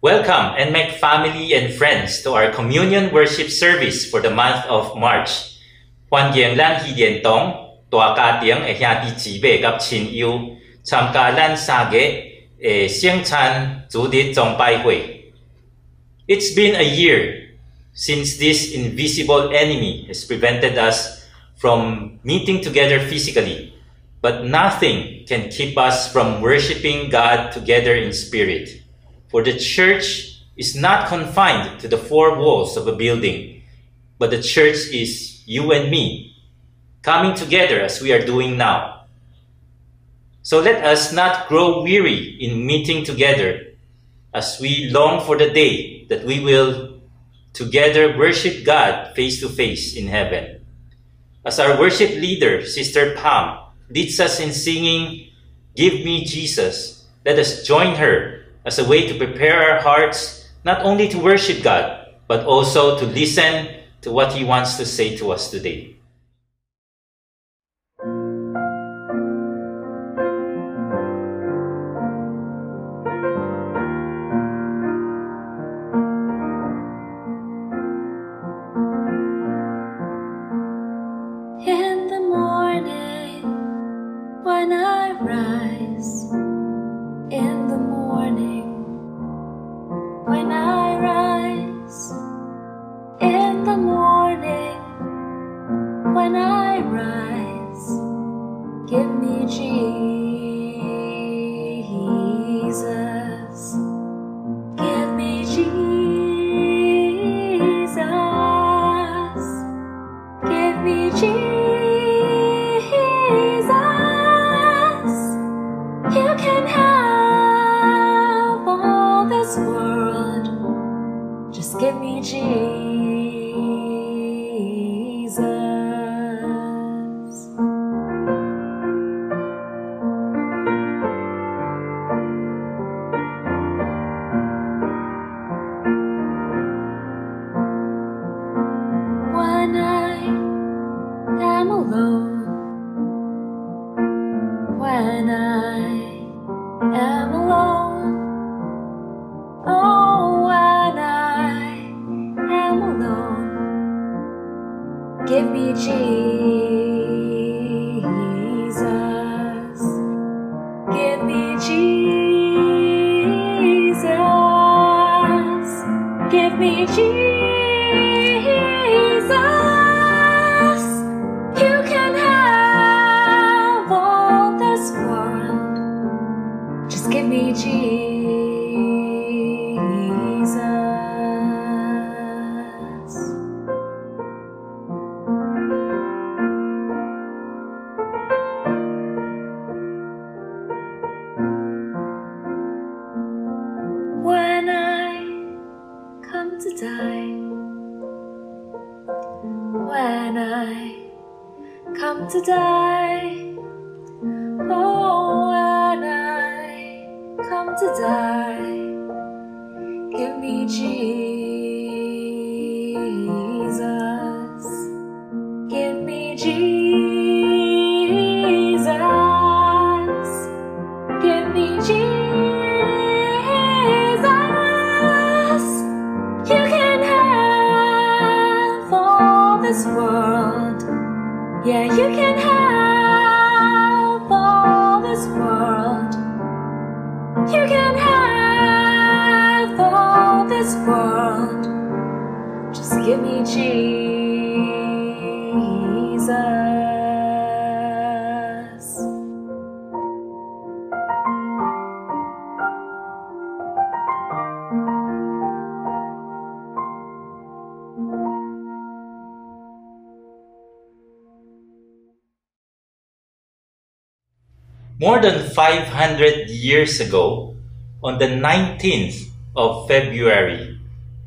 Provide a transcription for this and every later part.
Welcome and make family and friends to our communion worship service for the month of March. 欢迎咱喜连同大家庭的兄弟姊妹及亲友参加咱三月的圣餐主日崇拜会。It's been a year since this invisible enemy has prevented us from meeting together physically, but nothing can keep us from worshiping God together in spirit. For the church is not confined to the four walls of a building, but the church is you and me coming together as we are doing now. So let us not grow weary in meeting together as we long for the day that we will together worship God face to face in heaven. As our worship leader, Sister Pam, leads us in singing, Give Me Jesus, let us join her as a way to prepare our hearts not only to worship God, but also to listen to what He wants to say to us today. When I rise, More than 500 years ago, on the 19th of February,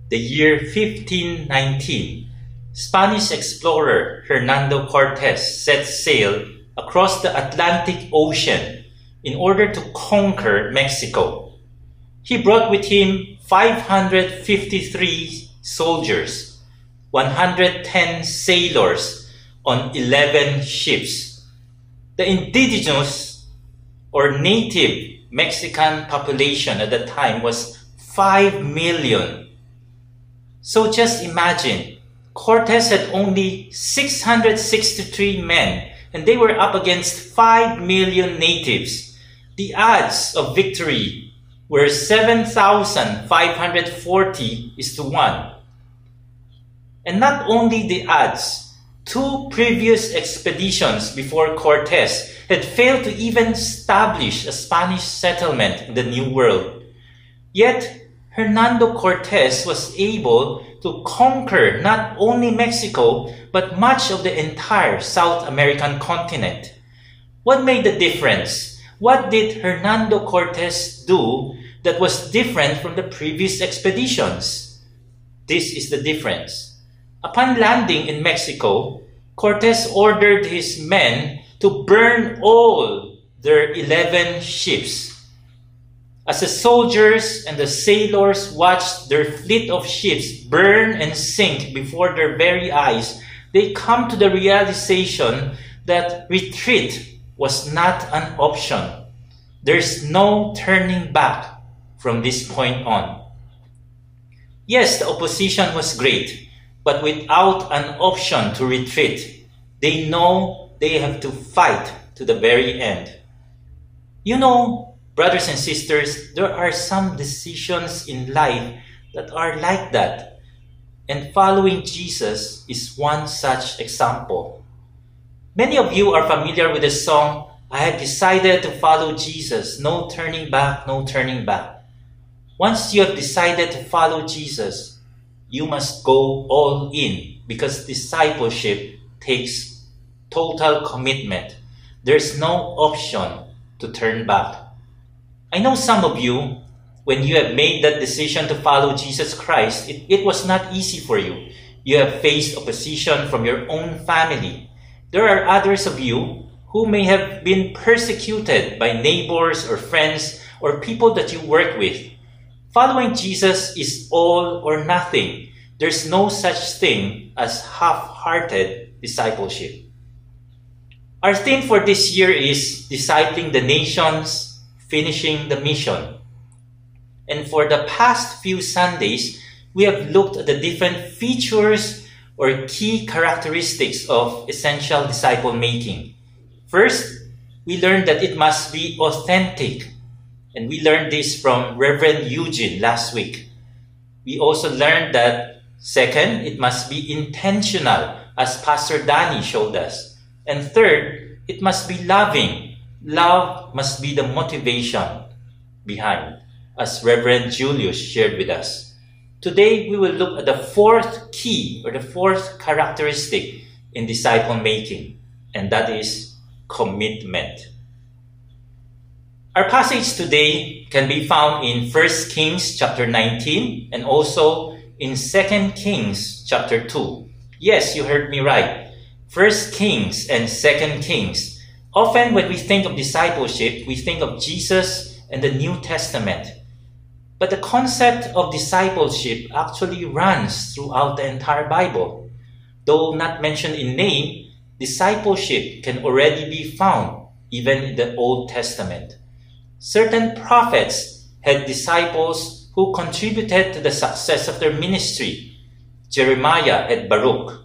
the year 1519, Spanish explorer Hernando Cortes set sail across the Atlantic Ocean in order to conquer Mexico. He brought with him 553 soldiers, 110 sailors, on 11 ships. The indigenous or native Mexican population at the time was 5 million. So just imagine, Cortes had only 663 men and they were up against 5 million natives. The odds of victory were 7,540 is to 1. And not only the odds, two previous expeditions before Cortes had failed to even establish a Spanish settlement in the New World. Yet, Hernando Cortes was able to conquer not only Mexico, but much of the entire South American continent. What made the difference? What did Hernando Cortes do that was different from the previous expeditions? This is the difference. Upon landing in Mexico, Cortes ordered his men to burn all their 11 ships as the soldiers and the sailors watched their fleet of ships burn and sink before their very eyes, they come to the realization that retreat was not an option. There's no turning back from this point on. Yes, the opposition was great, but without an option to retreat, they know they have to fight to the very end. You know, Brothers and sisters, there are some decisions in life that are like that. And following Jesus is one such example. Many of you are familiar with the song, I have decided to follow Jesus. No turning back, no turning back. Once you have decided to follow Jesus, you must go all in because discipleship takes total commitment. There's no option to turn back. I know some of you, when you have made that decision to follow Jesus Christ, it, it was not easy for you. You have faced opposition from your own family. There are others of you who may have been persecuted by neighbors or friends or people that you work with. Following Jesus is all or nothing. There's no such thing as half-hearted discipleship. Our theme for this year is discipling the nations finishing the mission. And for the past few Sundays, we have looked at the different features or key characteristics of essential disciple making. First, we learned that it must be authentic. And we learned this from Reverend Eugene last week. We also learned that second, it must be intentional, as Pastor Danny showed us. And third, it must be loving, Love must be the motivation behind, as Reverend Julius shared with us. Today, we will look at the fourth key or the fourth characteristic in disciple making, and that is commitment. Our passage today can be found in 1 Kings chapter 19 and also in 2 Kings chapter 2. Yes, you heard me right. 1 Kings and 2 Kings Often, when we think of discipleship, we think of Jesus and the New Testament. But the concept of discipleship actually runs throughout the entire Bible. Though not mentioned in name, discipleship can already be found even in the Old Testament. Certain prophets had disciples who contributed to the success of their ministry. Jeremiah had Baruch.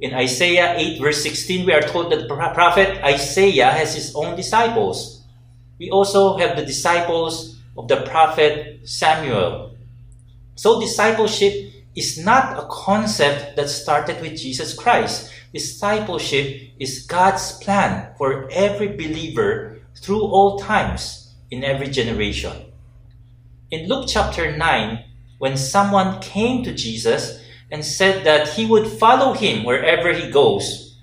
In Isaiah 8, verse 16, we are told that the prophet Isaiah has his own disciples. We also have the disciples of the prophet Samuel. So, discipleship is not a concept that started with Jesus Christ. Discipleship is God's plan for every believer through all times, in every generation. In Luke chapter 9, when someone came to Jesus and said that he would follow him wherever he goes,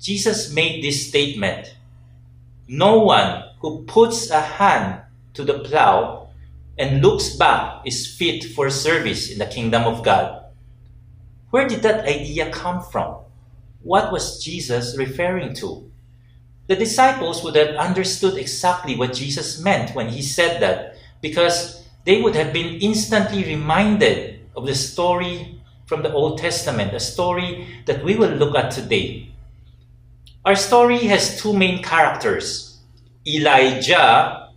Jesus made this statement No one who puts a hand to the plow and looks back is fit for service in the kingdom of God. Where did that idea come from? What was Jesus referring to? The disciples would have understood exactly what Jesus meant when he said that because they would have been instantly reminded of the story from the Old Testament, a story that we will look at today. Our story has two main characters Elijah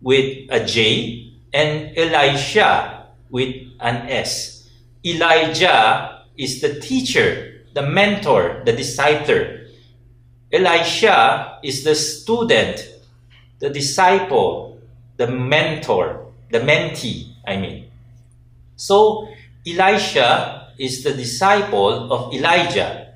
with a J and Elisha with an S. Elijah is the teacher, the mentor, the discipler. Elisha is the student, the disciple, the mentor, the mentee, I mean. So, Elisha is the disciple of Elijah.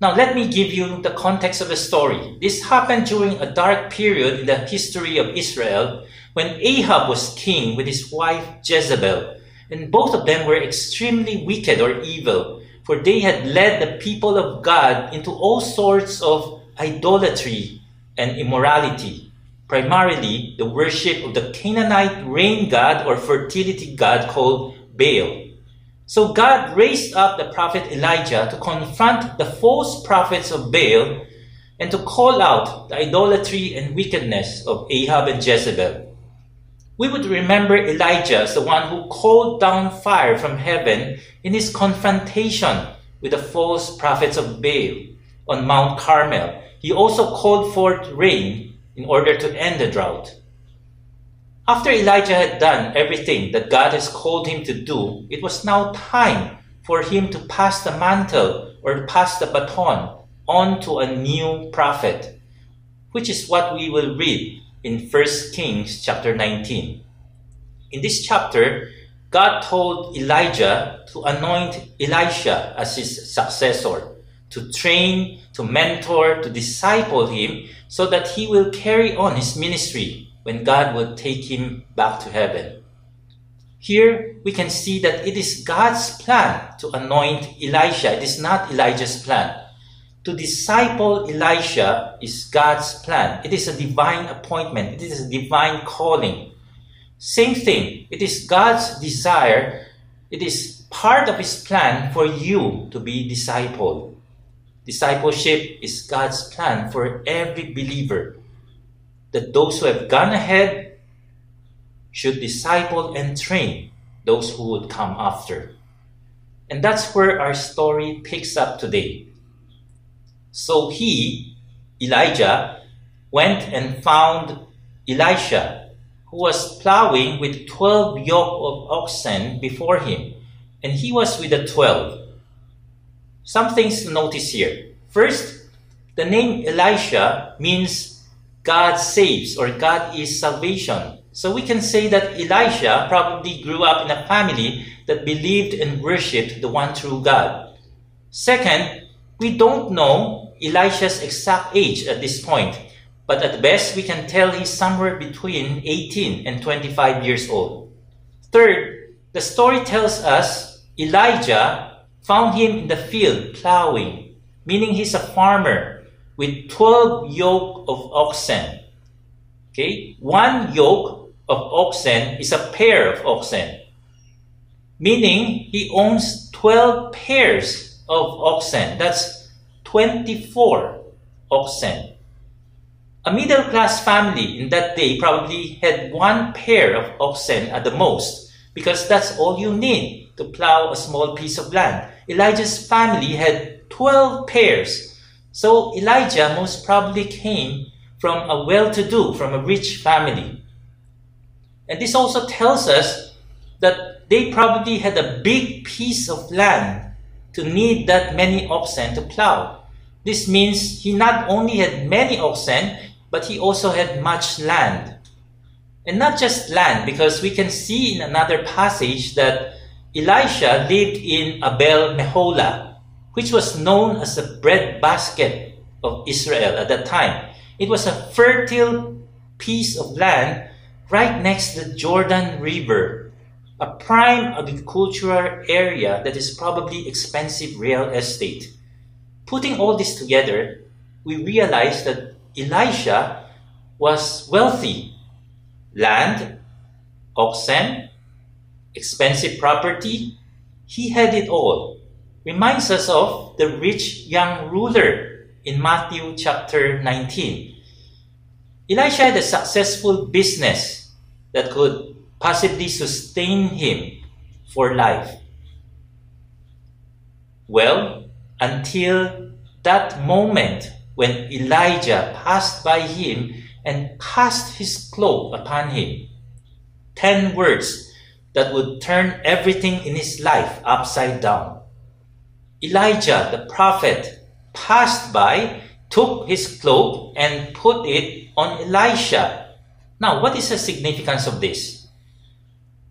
Now, let me give you the context of the story. This happened during a dark period in the history of Israel when Ahab was king with his wife Jezebel, and both of them were extremely wicked or evil, for they had led the people of God into all sorts of idolatry and immorality, primarily the worship of the Canaanite rain god or fertility god called Baal. So God raised up the prophet Elijah to confront the false prophets of Baal and to call out the idolatry and wickedness of Ahab and Jezebel. We would remember Elijah as the one who called down fire from heaven in his confrontation with the false prophets of Baal on Mount Carmel. He also called forth rain in order to end the drought. After Elijah had done everything that God has called him to do, it was now time for him to pass the mantle or pass the baton on to a new prophet, which is what we will read in 1 Kings chapter 19. In this chapter, God told Elijah to anoint Elisha as his successor, to train, to mentor, to disciple him so that he will carry on his ministry when God will take him back to heaven. Here we can see that it is God's plan to anoint Elisha. It is not Elijah's plan. To disciple Elisha is God's plan. It is a divine appointment. It is a divine calling. Same thing. It is God's desire. It is part of His plan for you to be discipled. Discipleship is God's plan for every believer that those who have gone ahead should disciple and train those who would come after. And that's where our story picks up today. So he, Elijah, went and found Elisha, who was plowing with 12 yoke of oxen before him, and he was with the 12. Some things to notice here. First, the name Elisha means God saves or God is salvation. So we can say that Elisha probably grew up in a family that believed and worshipped the one true God. Second, we don't know Elisha's exact age at this point, but at best we can tell he's somewhere between 18 and 25 years old. Third, the story tells us Elijah found him in the field plowing, meaning he's a farmer with 12 yoke of oxen. Okay? One yoke of oxen is a pair of oxen. Meaning he owns 12 pairs of oxen. That's 24 oxen. A middle class family in that day probably had one pair of oxen at the most because that's all you need to plow a small piece of land. Elijah's family had 12 pairs so Elijah most probably came from a well-to-do, from a rich family. And this also tells us that they probably had a big piece of land to need that many oxen to plow. This means he not only had many oxen, but he also had much land. And not just land, because we can see in another passage that Elisha lived in Abel Meholah, which was known as the breadbasket of Israel at that time. It was a fertile piece of land right next to the Jordan River, a prime agricultural area that is probably expensive real estate. Putting all this together, we realize that Elisha was wealthy. Land, oxen, expensive property, he had it all reminds us of the rich young ruler in Matthew chapter 19. Elisha had a successful business that could possibly sustain him for life. Well, until that moment when Elijah passed by him and cast his cloak upon him. Ten words that would turn everything in his life upside down. Elijah, the prophet, passed by, took his cloak, and put it on Elisha. Now, what is the significance of this?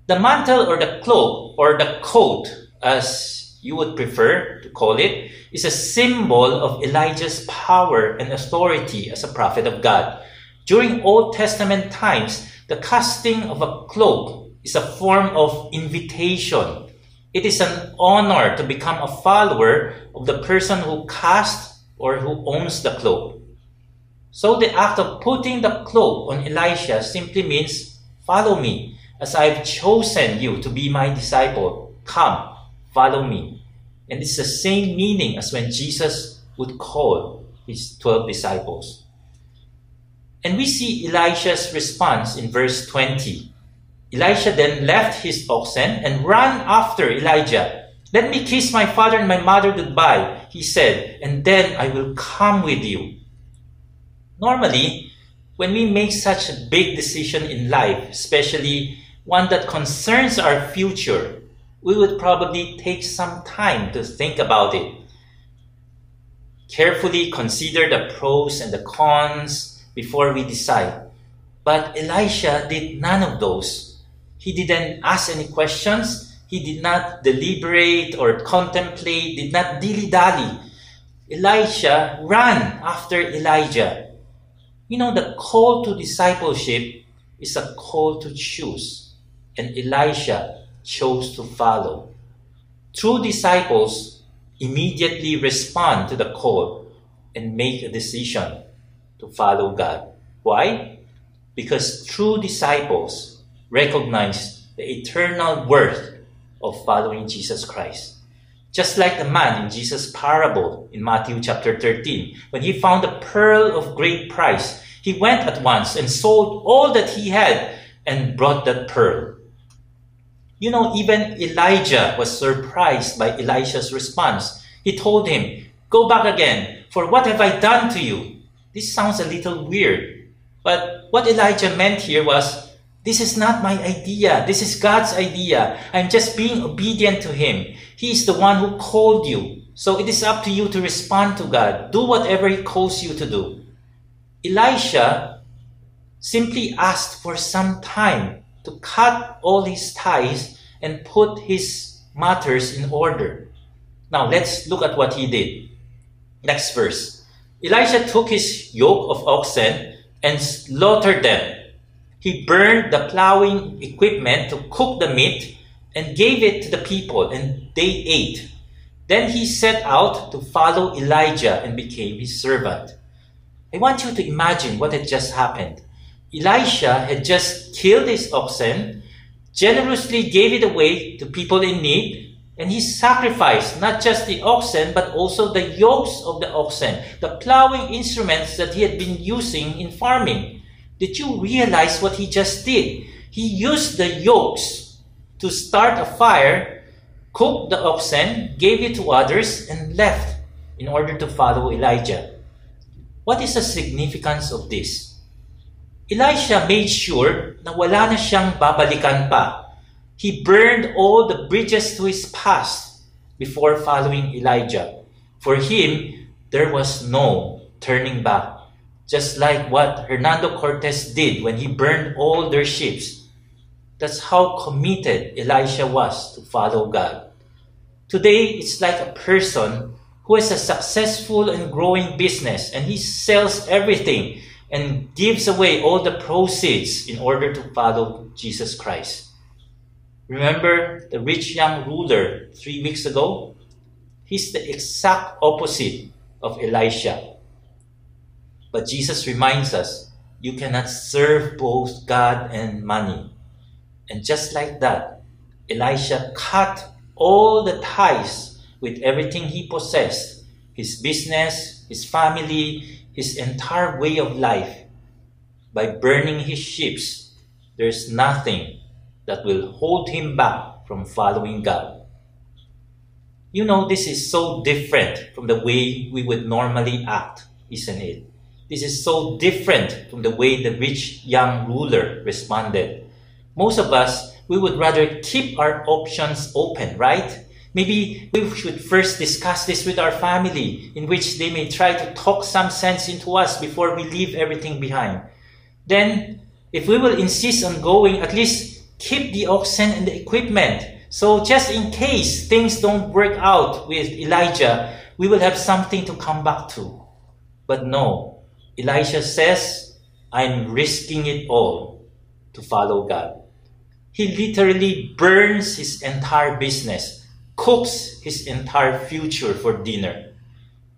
The mantle or the cloak or the coat, as you would prefer to call it, is a symbol of Elijah's power and authority as a prophet of God. During Old Testament times, the casting of a cloak is a form of invitation. It is an honor to become a follower of the person who cast or who owns the cloak. So the act of putting the cloak on Elisha simply means, Follow me, as I've chosen you to be my disciple. Come, follow me. And it's the same meaning as when Jesus would call his 12 disciples. And we see Elisha's response in verse 20. Elisha then left his oxen and ran after Elijah. Let me kiss my father and my mother goodbye, he said, and then I will come with you. Normally, when we make such a big decision in life, especially one that concerns our future, we would probably take some time to think about it. Carefully consider the pros and the cons before we decide. But Elisha did none of those. He didn't ask any questions. He did not deliberate or contemplate, did not dilly dally. Elisha ran after Elijah. You know, the call to discipleship is a call to choose, and Elisha chose to follow. True disciples immediately respond to the call and make a decision to follow God. Why? Because true disciples recognize the eternal worth of following Jesus Christ. Just like the man in Jesus' parable in Matthew chapter 13, when he found a pearl of great price, he went at once and sold all that he had and brought that pearl. You know, even Elijah was surprised by Elisha's response. He told him, Go back again, for what have I done to you? This sounds a little weird. But what Elijah meant here was, this is not my idea. This is God's idea. I'm just being obedient to Him. He is the one who called you. So it is up to you to respond to God. Do whatever He calls you to do. Elisha simply asked for some time to cut all his ties and put his matters in order. Now let's look at what he did. Next verse. Elisha took his yoke of oxen and slaughtered them he burned the plowing equipment to cook the meat and gave it to the people, and they ate. Then he set out to follow Elijah and became his servant. I want you to imagine what had just happened. Elisha had just killed his oxen, generously gave it away to people in need, and he sacrificed not just the oxen, but also the yokes of the oxen, the plowing instruments that he had been using in farming. Did you realize what he just did? He used the yokes to start a fire, cooked the oxen, gave it to others, and left in order to follow Elijah. What is the significance of this? Elisha made sure na wala na siyang babalikan pa. He burned all the bridges to his past before following Elijah. For him, there was no turning back just like what Hernando Cortez did when he burned all their ships. That's how committed Elisha was to follow God. Today, it's like a person who has a successful and growing business and he sells everything and gives away all the proceeds in order to follow Jesus Christ. Remember the rich young ruler three weeks ago? He's the exact opposite of Elisha. But Jesus reminds us you cannot serve both God and money. And just like that, Elisha cut all the ties with everything he possessed his business, his family, his entire way of life. By burning his ships, there's nothing that will hold him back from following God. You know, this is so different from the way we would normally act isn't it? This is so different from the way the rich young ruler responded. Most of us, we would rather keep our options open, right? Maybe we should first discuss this with our family, in which they may try to talk some sense into us before we leave everything behind. Then, if we will insist on going, at least keep the oxen and the equipment. So just in case things don't work out with Elijah, we will have something to come back to. But no, Elijah says, I'm risking it all to follow God. He literally burns his entire business, cooks his entire future for dinner.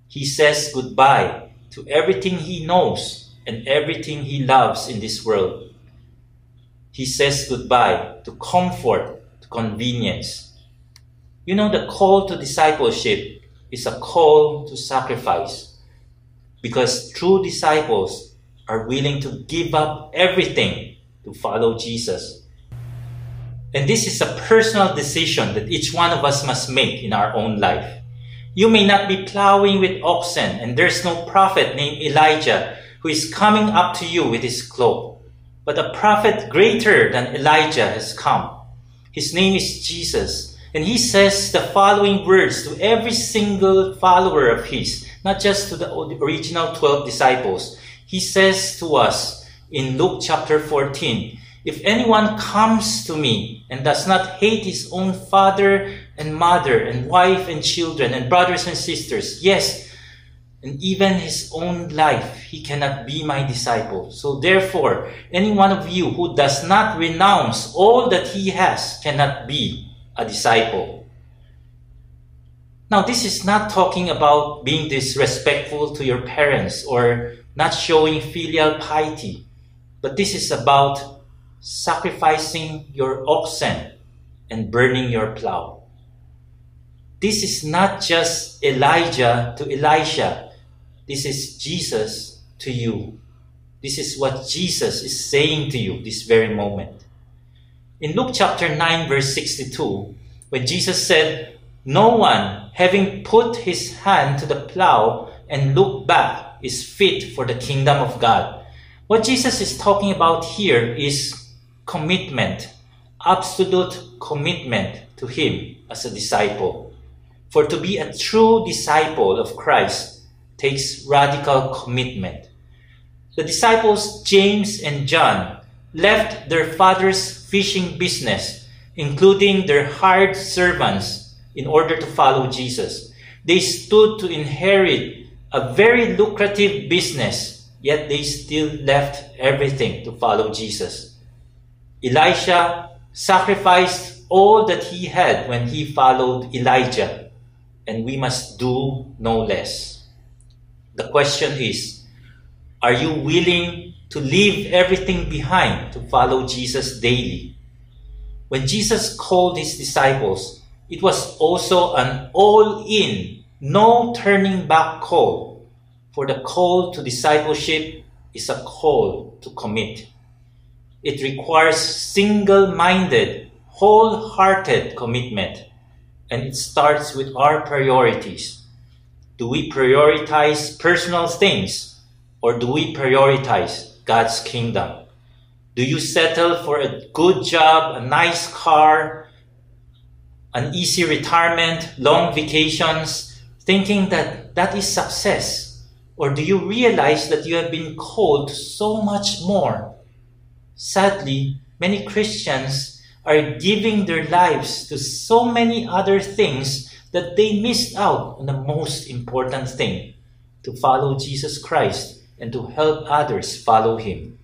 He says goodbye to everything he knows and everything he loves in this world. He says goodbye to comfort, to convenience. You know, the call to discipleship is a call to sacrifice because true disciples are willing to give up everything to follow Jesus. And this is a personal decision that each one of us must make in our own life. You may not be plowing with oxen, and there's no prophet named Elijah who is coming up to you with his cloak. But a prophet greater than Elijah has come. His name is Jesus, and he says the following words to every single follower of his, not just to the original 12 disciples. He says to us in Luke chapter 14, if anyone comes to me and does not hate his own father and mother and wife and children and brothers and sisters, yes, and even his own life, he cannot be my disciple. So therefore, any one of you who does not renounce all that he has cannot be a disciple. Now, this is not talking about being disrespectful to your parents or not showing filial piety, but this is about sacrificing your oxen and burning your plow. This is not just Elijah to Elisha. This is Jesus to you. This is what Jesus is saying to you this very moment. In Luke chapter 9, verse 62, when Jesus said, No one, having put his hand to the plow and looked back, is fit for the kingdom of God. What Jesus is talking about here is commitment, absolute commitment to Him as a disciple. For to be a true disciple of Christ takes radical commitment. The disciples James and John left their father's fishing business, including their hired servants, in order to follow Jesus. They stood to inherit a very lucrative business, yet they still left everything to follow Jesus. Elisha sacrificed all that he had when he followed Elijah, and we must do no less. The question is, are you willing to leave everything behind to follow Jesus daily? When Jesus called his disciples, it was also an all in, no turning back call. For the call to discipleship is a call to commit. It requires single-minded, wholehearted commitment. And it starts with our priorities. Do we prioritize personal things or do we prioritize God's kingdom? Do you settle for a good job, a nice car, an easy retirement, long vacations, thinking that that is success? Or do you realize that you have been called so much more? Sadly, many Christians are giving their lives to so many other things that they missed out on the most important thing to follow Jesus Christ and to help others follow Him.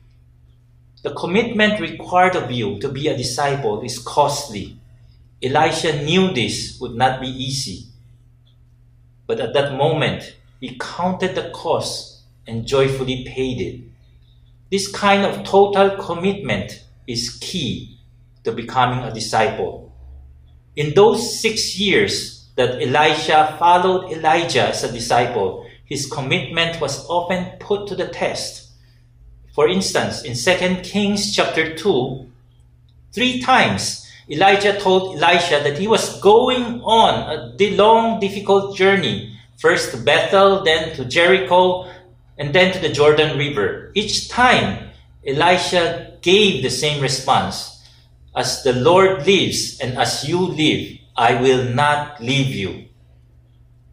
The commitment required of you to be a disciple is costly. Elisha knew this would not be easy. But at that moment, he counted the cost and joyfully paid it. This kind of total commitment is key to becoming a disciple. In those six years that Elisha followed Elijah as a disciple, his commitment was often put to the test. For instance, in 2 Kings chapter 2, three times Elijah told Elisha that he was going on a long, difficult journey, first to Bethel, then to Jericho, and then to the Jordan River. Each time, Elisha gave the same response As the Lord lives and as you live, I will not leave you.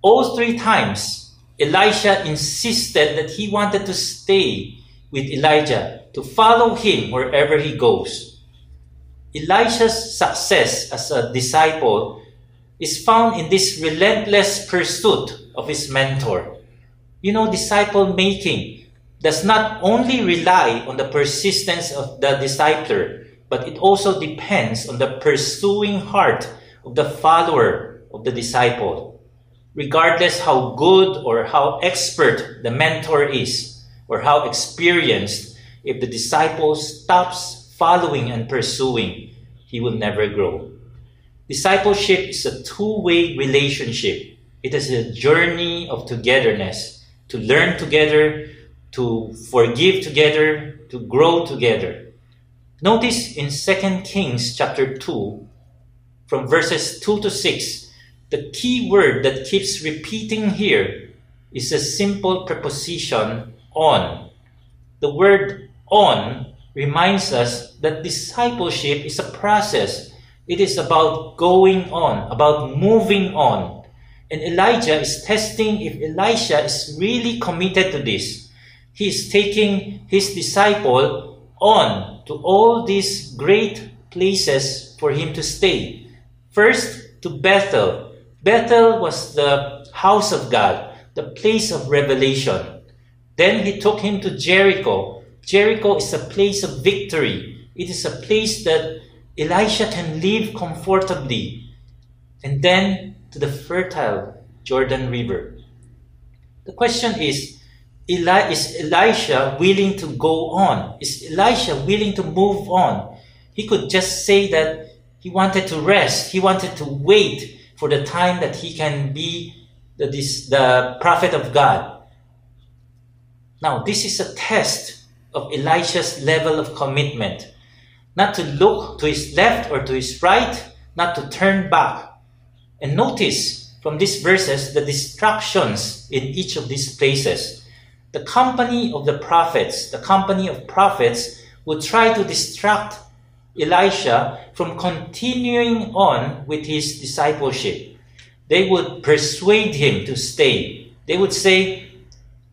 All three times, Elisha insisted that he wanted to stay with Elijah, to follow him wherever he goes. Elisha's success as a disciple is found in this relentless pursuit of his mentor. You know, disciple making does not only rely on the persistence of the discipler, but it also depends on the pursuing heart of the follower of the disciple. Regardless how good or how expert the mentor is, or how experienced, if the disciple stops following and pursuing, he will never grow. Discipleship is a two way relationship. It is a journey of togetherness, to learn together, to forgive together, to grow together. Notice in 2 Kings chapter 2, from verses 2 to 6, the key word that keeps repeating here is a simple preposition on. The word on reminds us that discipleship is a process. It is about going on, about moving on. And Elijah is testing if Elisha is really committed to this. He is taking his disciple on to all these great places for him to stay. First, to Bethel. Bethel was the house of God, the place of revelation. Then he took him to Jericho. Jericho is a place of victory. It is a place that Elisha can live comfortably. And then to the fertile Jordan River. The question is Eli, is Elisha willing to go on? Is Elisha willing to move on? He could just say that he wanted to rest. He wanted to wait for the time that he can be the, this, the prophet of God. Now, this is a test of Elisha's level of commitment. Not to look to his left or to his right, not to turn back. And notice from these verses the distractions in each of these places the company of the prophets, the company of prophets, would try to distract Elisha from continuing on with his discipleship. They would persuade him to stay. They would say,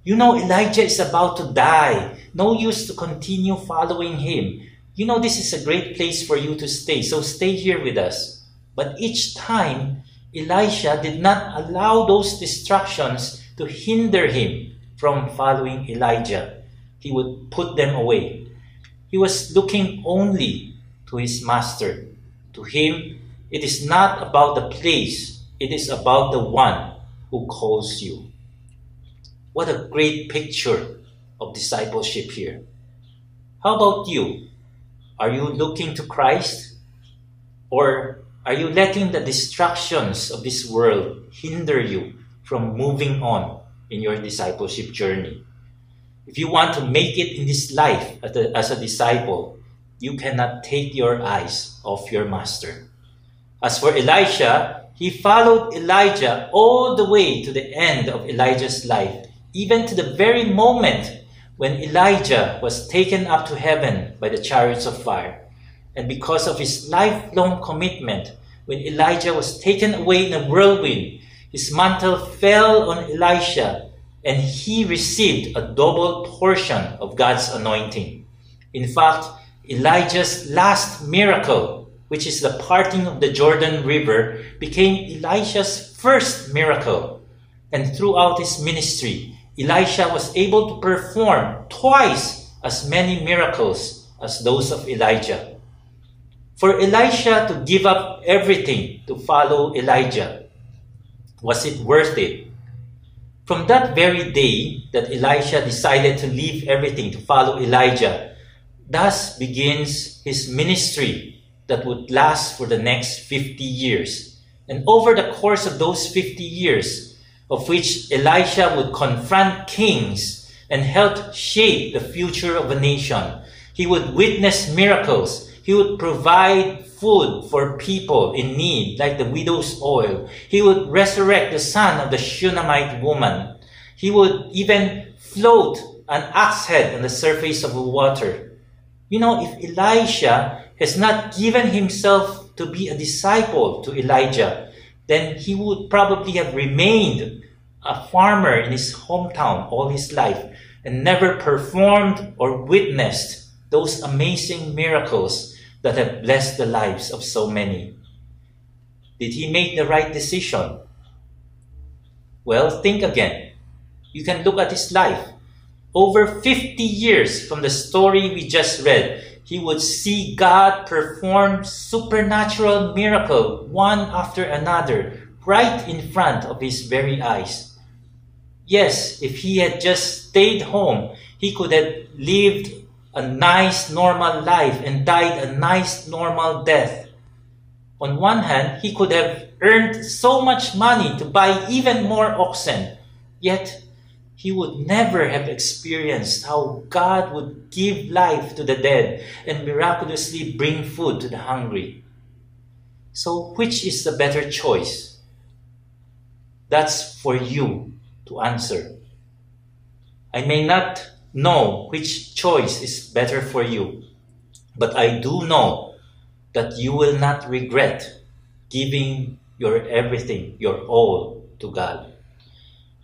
You know, Elijah is about to die. No use to continue following him. You know, this is a great place for you to stay, so stay here with us. But each time, Elisha did not allow those distractions to hinder him from following Elijah. He would put them away. He was looking only to his master. To him, it is not about the place, it is about the one who calls you. What a great picture of discipleship here. How about you? Are you looking to Christ? Or are you letting the distractions of this world hinder you from moving on in your discipleship journey. If you want to make it in this life as a, as a disciple, you cannot take your eyes off your master. As for Elisha, he followed Elijah all the way to the end of Elijah's life, even to the very moment when Elijah was taken up to heaven by the chariots of fire. And because of his lifelong commitment, when Elijah was taken away in a whirlwind, his mantle fell on Elisha, and he received a double portion of God's anointing. In fact, Elijah's last miracle, which is the parting of the Jordan River, became Elisha's first miracle. And throughout his ministry, Elisha was able to perform twice as many miracles as those of Elijah. For Elisha to give up everything to follow Elijah, was it worth it? From that very day that Elisha decided to leave everything to follow Elijah, thus begins his ministry that would last for the next 50 years. And over the course of those 50 years, of which Elisha would confront kings and help shape the future of a nation, he would witness miracles, he would provide food for people in need, like the widow's oil. He would resurrect the son of the Shunammite woman. He would even float an axe head on the surface of the water. You know, if Elisha has not given himself to be a disciple to Elijah, then he would probably have remained a farmer in his hometown all his life and never performed or witnessed those amazing miracles that have blessed the lives of so many. Did he make the right decision? Well, think again. You can look at his life. Over 50 years from the story we just read, he would see God perform supernatural miracle one after another right in front of his very eyes. Yes, if he had just stayed home, he could have lived a nice normal life and died a nice normal death. On one hand, he could have earned so much money to buy even more oxen, yet he would never have experienced how God would give life to the dead and miraculously bring food to the hungry. So, which is the better choice? That's for you to answer. I may not know which choice is better for you, but I do know that you will not regret giving your everything, your all to God.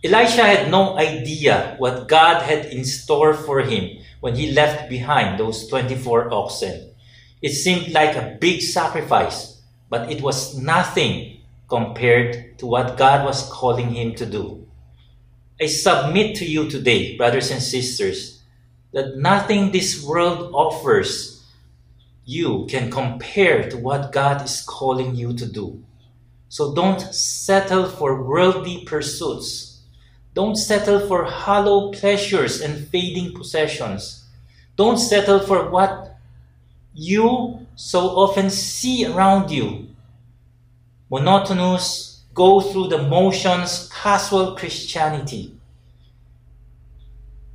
Elisha had no idea what God had in store for him when he left behind those 24 oxen. It seemed like a big sacrifice, but it was nothing compared to what God was calling him to do. I submit to you today, brothers and sisters, that nothing this world offers you can compare to what God is calling you to do. So don't settle for worldly pursuits don't settle for hollow pleasures and fading possessions. Don't settle for what you so often see around you. Monotonous, go through the motions, casual Christianity.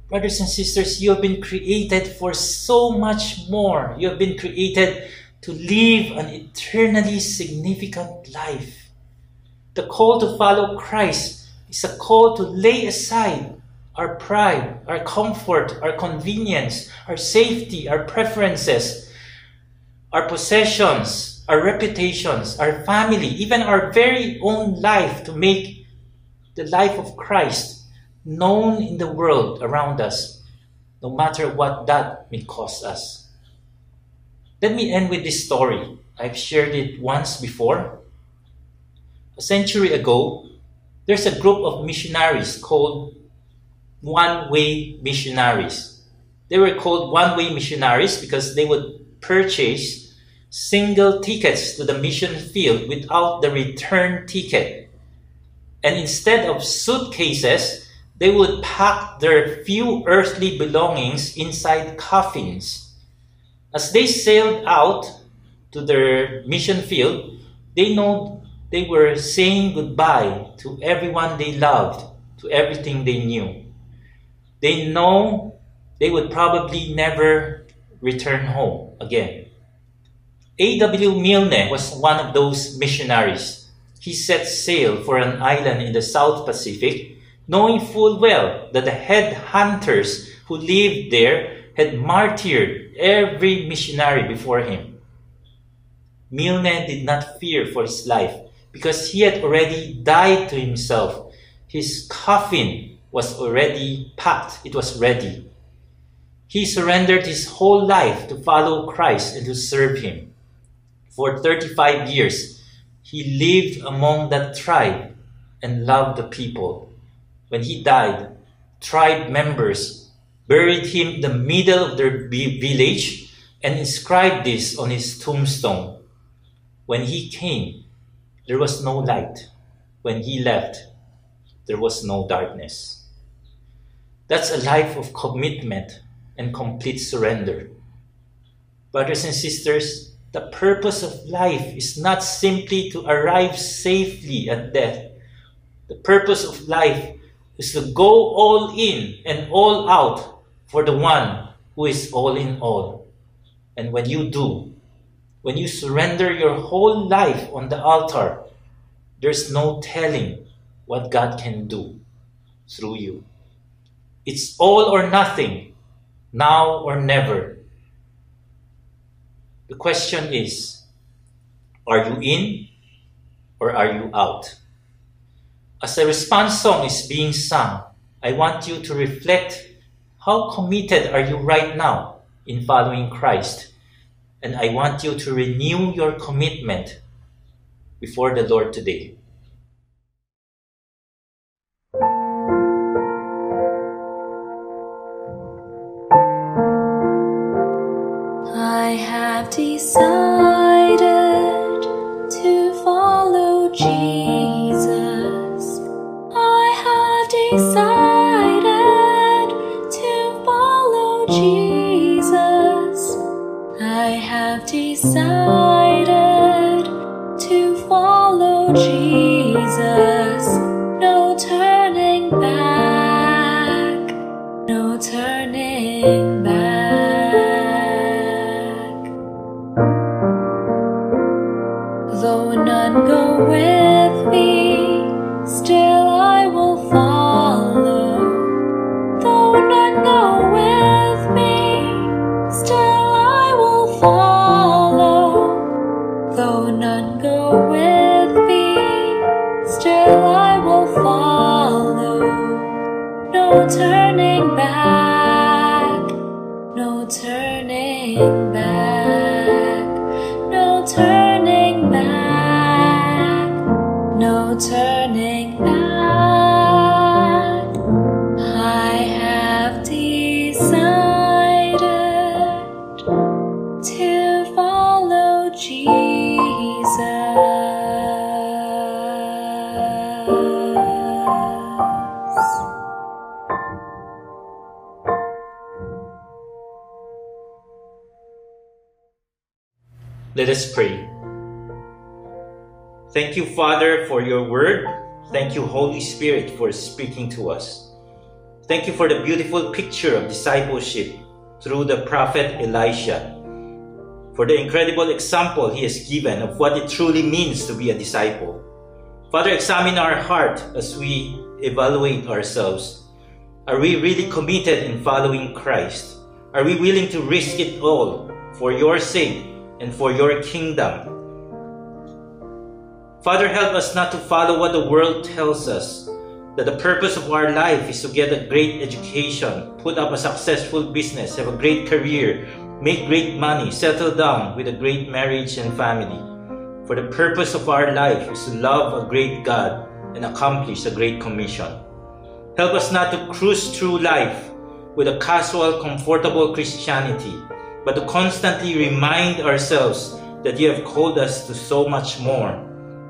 Brothers and sisters, you have been created for so much more. You have been created to live an eternally significant life. The call to follow Christ is a call to lay aside our pride, our comfort, our convenience, our safety, our preferences, our possessions, our reputations, our family, even our very own life to make the life of Christ known in the world around us, no matter what that may cost us. Let me end with this story. I've shared it once before. A century ago, there's a group of missionaries called one way missionaries. They were called one way missionaries because they would purchase single tickets to the mission field without the return ticket. And instead of suitcases, they would pack their few earthly belongings inside coffins. As they sailed out to their mission field, they know they were saying goodbye to everyone they loved, to everything they knew. They know they would probably never return home again. A.W. Milne was one of those missionaries. He set sail for an island in the South Pacific, knowing full well that the head hunters who lived there had martyred every missionary before him. Milne did not fear for his life because he had already died to himself. His coffin was already packed, it was ready. He surrendered his whole life to follow Christ and to serve him. For 35 years, he lived among that tribe and loved the people. When he died, tribe members buried him in the middle of their village and inscribed this on his tombstone. When he came, there was no light. When he left, there was no darkness. That's a life of commitment and complete surrender. Brothers and sisters, the purpose of life is not simply to arrive safely at death. The purpose of life is to go all in and all out for the one who is all in all. And when you do, when you surrender your whole life on the altar, there's no telling what God can do. through you. It's all or nothing, now or never. The question is are you in or are you out? As a response song is being sung, I want you to reflect how committed are you right now in following Christ? And I want you to renew your commitment before the Lord today. Have decided Let us pray. Thank you, Father, for your word. Thank you, Holy Spirit, for speaking to us. Thank you for the beautiful picture of discipleship through the prophet Elisha, for the incredible example he has given of what it truly means to be a disciple. Father, examine our heart as we evaluate ourselves. Are we really committed in following Christ? Are we willing to risk it all for your sake and for your kingdom? Father, help us not to follow what the world tells us that the purpose of our life is to get a great education, put up a successful business, have a great career, make great money, settle down with a great marriage and family. For the purpose of our life is to love a great God and accomplish a great commission. Help us not to cruise through life with a casual, comfortable Christianity, but to constantly remind ourselves that you have called us to so much more,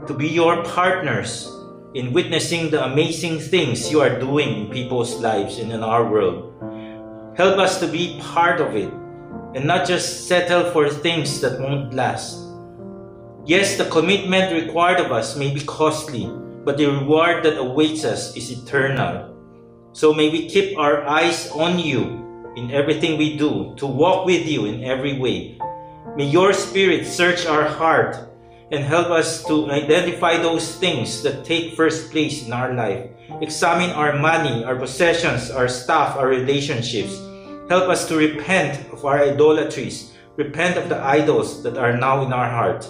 to be your partners in witnessing the amazing things you are doing in people's lives and in our world. Help us to be part of it and not just settle for things that won't last. Yes, the commitment required of us may be costly, but the reward that awaits us is eternal. So may we keep our eyes on you in everything we do, to walk with you in every way. May your Spirit search our heart and help us to identify those things that take first place in our life. Examine our money, our possessions, our stuff, our relationships. Help us to repent of our idolatries, repent of the idols that are now in our heart.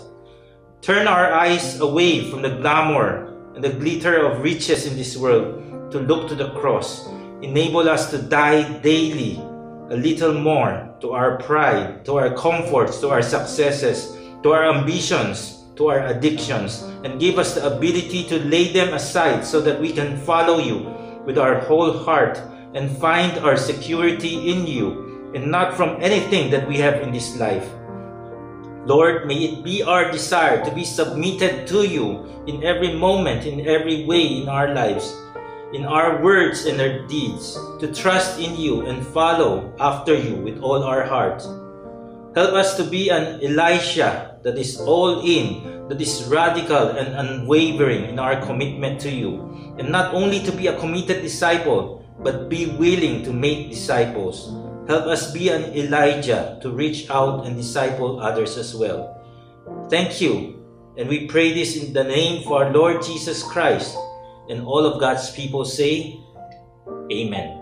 Turn our eyes away from the glamour and the glitter of riches in this world to look to the cross. Enable us to die daily a little more to our pride, to our comforts, to our successes, to our ambitions, to our addictions, and give us the ability to lay them aside so that we can follow you with our whole heart and find our security in you and not from anything that we have in this life. Lord, may it be our desire to be submitted to you in every moment, in every way in our lives, in our words and our deeds, to trust in you and follow after you with all our hearts. Help us to be an Elisha that is all in, that is radical and unwavering in our commitment to you, and not only to be a committed disciple, but be willing to make disciples. Help us be an Elijah to reach out and disciple others as well. Thank you, and we pray this in the name of our Lord Jesus Christ. And all of God's people say, Amen.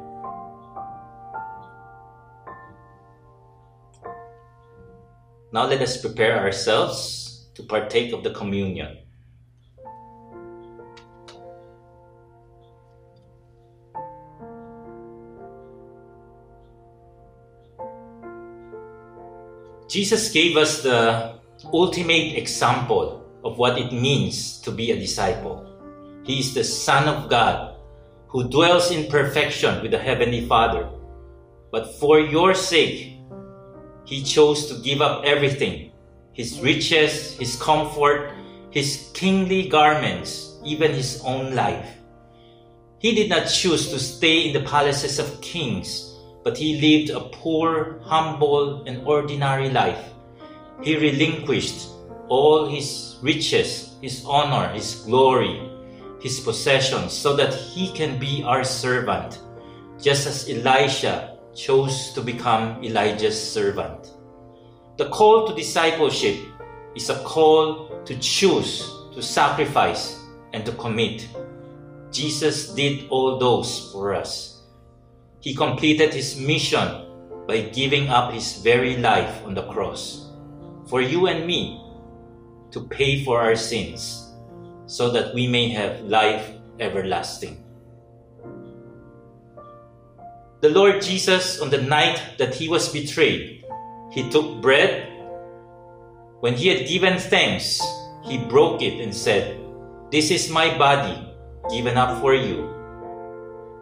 Now let us prepare ourselves to partake of the communion. Jesus gave us the ultimate example of what it means to be a disciple. He is the Son of God who dwells in perfection with the Heavenly Father. But for your sake, He chose to give up everything His riches, His comfort, His kingly garments, even His own life. He did not choose to stay in the palaces of kings, but He lived a poor, humble, and ordinary life. He relinquished all His riches, His honor, His glory, His possessions, so that He can be our servant, just as Elisha chose to become Elijah's servant. The call to discipleship is a call to choose, to sacrifice, and to commit. Jesus did all those for us. He completed his mission by giving up his very life on the cross for you and me to pay for our sins so that we may have life everlasting. The Lord Jesus, on the night that he was betrayed, he took bread. When he had given thanks, he broke it and said, This is my body given up for you.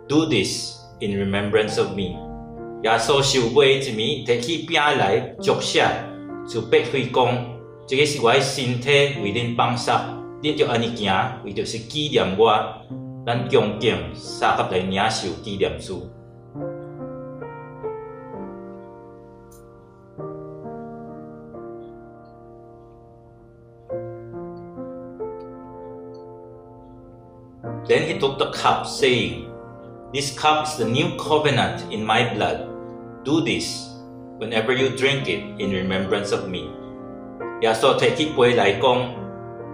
Do this in remembrance of me. 耶稣受杯一面，摕起饼来，祝谢，就必会讲：这个是我的身体为恁放撒， 恁就安尼行，为就是纪念我。咱恭敬三合来领受纪念书。Then he took the cup, saying, This cup is the new covenant in my blood. Do this whenever you drink it in remembrance of me. 耶稣提起杯来讲，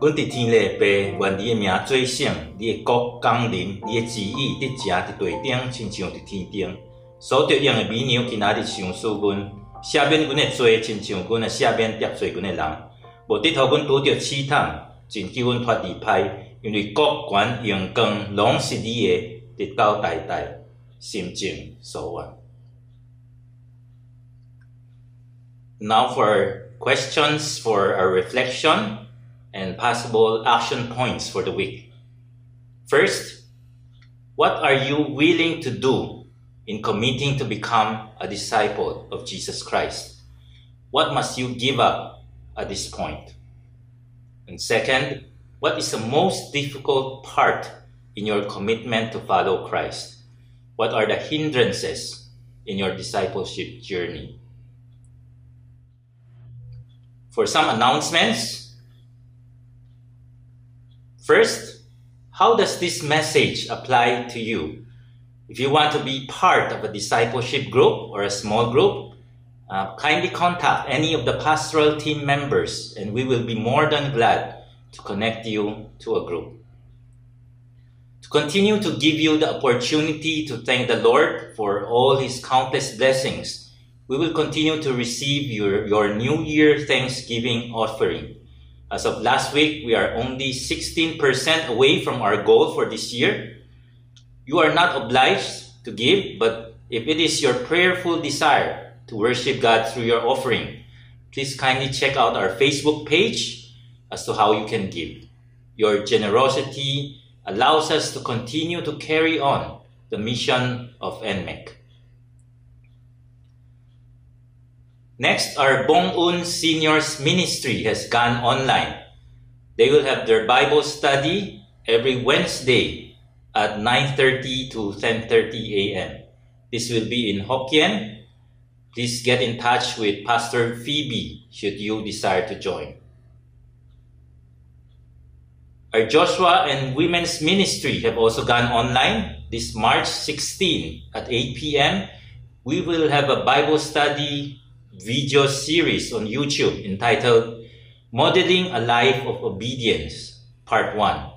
阮伫天里爸，愿你的名做圣，你的国降臨，你的旨意伫食伫地頂，親像伫天頂。所得用的美牛今仔日上賜阮，赦免阮的罪，親像阮的赦免得罪阮的人。無得互阮拄着試探，真叫阮脫離歹，因為國權榮光拢是你的，直到代代。心境所願。Now for questions for a reflection. And possible action points for the week. First, what are you willing to do in committing to become a disciple of Jesus Christ? What must you give up at this point? And second, what is the most difficult part in your commitment to follow Christ? What are the hindrances in your discipleship journey? For some announcements, first, how does this message apply to you? If you want to be part of a discipleship group or a small group, uh, kindly contact any of the pastoral team members and we will be more than glad to connect you to a group to continue to give you the opportunity to thank the Lord for all His countless blessings. We will continue to receive your, your New Year Thanksgiving offering. As of last week, we are only 16% away from our goal for this year. You are not obliged to give, but if it is your prayerful desire to worship God through your offering, please kindly check out our Facebook page as to how you can give. Your generosity allows us to continue to carry on the mission of NMEC. Next, our Bong-Un Seniors Ministry has gone online. They will have their Bible study every Wednesday at 9.30 to 10.30 a.m. This will be in Hokkien. Please get in touch with Pastor Phoebe should you desire to join. Our Joshua and Women's Ministry have also gone online this March 16 at 8 p.m. We will have a Bible study video series on YouTube entitled Modeling a Life of Obedience, Part 1.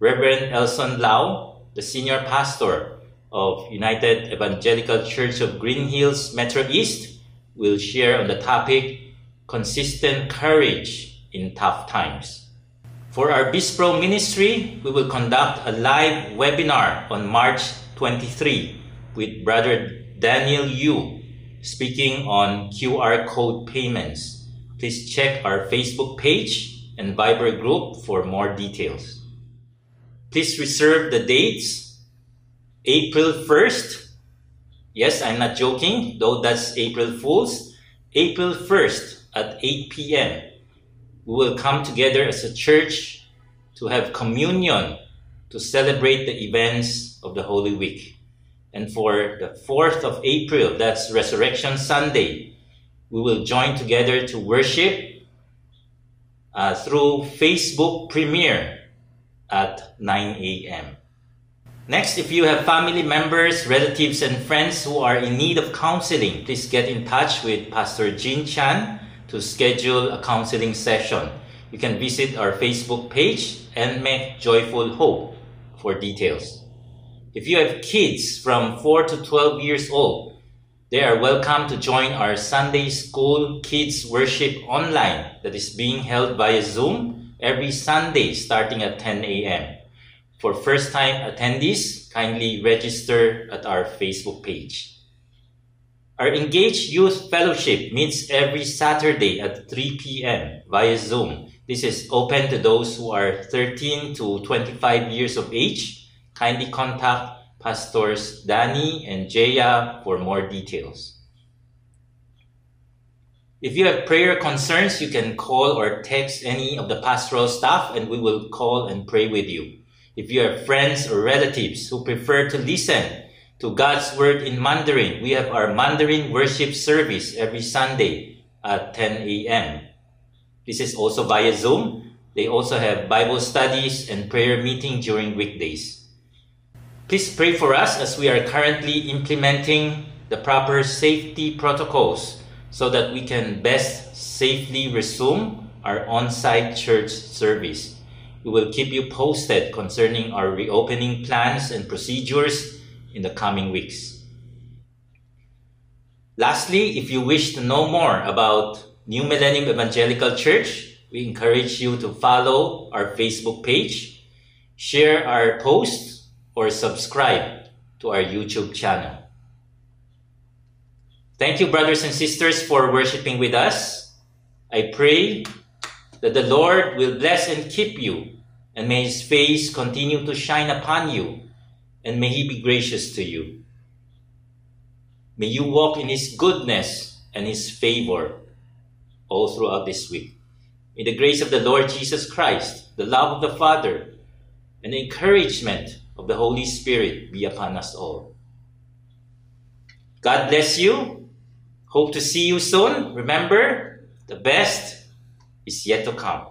Reverend Elson Lau, the senior pastor of United Evangelical Church of Green Hills Metro East, will share on the topic Consistent Courage in Tough Times. For our Bispro ministry, we will conduct a live webinar on March 23 with Brother Daniel Yu speaking on QR code payments. Please check our Facebook page and Viber group for more details. Please reserve the dates. April 1st. Yes, I'm not joking, though that's April Fool's. April 1st at 8 p.m we will come together as a church to have communion to celebrate the events of the Holy Week. And for the 4th of April, that's Resurrection Sunday, we will join together to worship uh, through Facebook premiere at 9 a.m. Next, if you have family members, relatives, and friends who are in need of counseling, please get in touch with Pastor Jin Chan to schedule a counseling session. You can visit our Facebook page and make Joyful Hope for details. If you have kids from 4 to 12 years old, they are welcome to join our Sunday School Kids Worship Online that is being held via Zoom every Sunday starting at 10 a.m. For first time attendees, kindly register at our Facebook page. Our Engaged Youth Fellowship meets every Saturday at 3 p.m. via Zoom. This is open to those who are 13 to 25 years of age. Kindly contact Pastors Danny and Jaya for more details. If you have prayer concerns, you can call or text any of the pastoral staff and we will call and pray with you. If you have friends or relatives who prefer to listen to God's Word in Mandarin. We have our Mandarin worship service every Sunday at 10 a.m. This is also via Zoom. They also have Bible studies and prayer meeting during weekdays. Please pray for us as we are currently implementing the proper safety protocols so that we can best safely resume our on-site church service. We will keep you posted concerning our reopening plans and procedures in the coming weeks. Lastly, if you wish to know more about New Millennium Evangelical Church, we encourage you to follow our Facebook page, share our posts, or subscribe to our YouTube channel. Thank you, brothers and sisters, for worshiping with us. I pray that the Lord will bless and keep you, and may his face continue to shine upon you and may He be gracious to you. May you walk in His goodness and His favor all throughout this week. May the grace of the Lord Jesus Christ, the love of the Father, and the encouragement of the Holy Spirit be upon us all. God bless you. Hope to see you soon. Remember, the best is yet to come.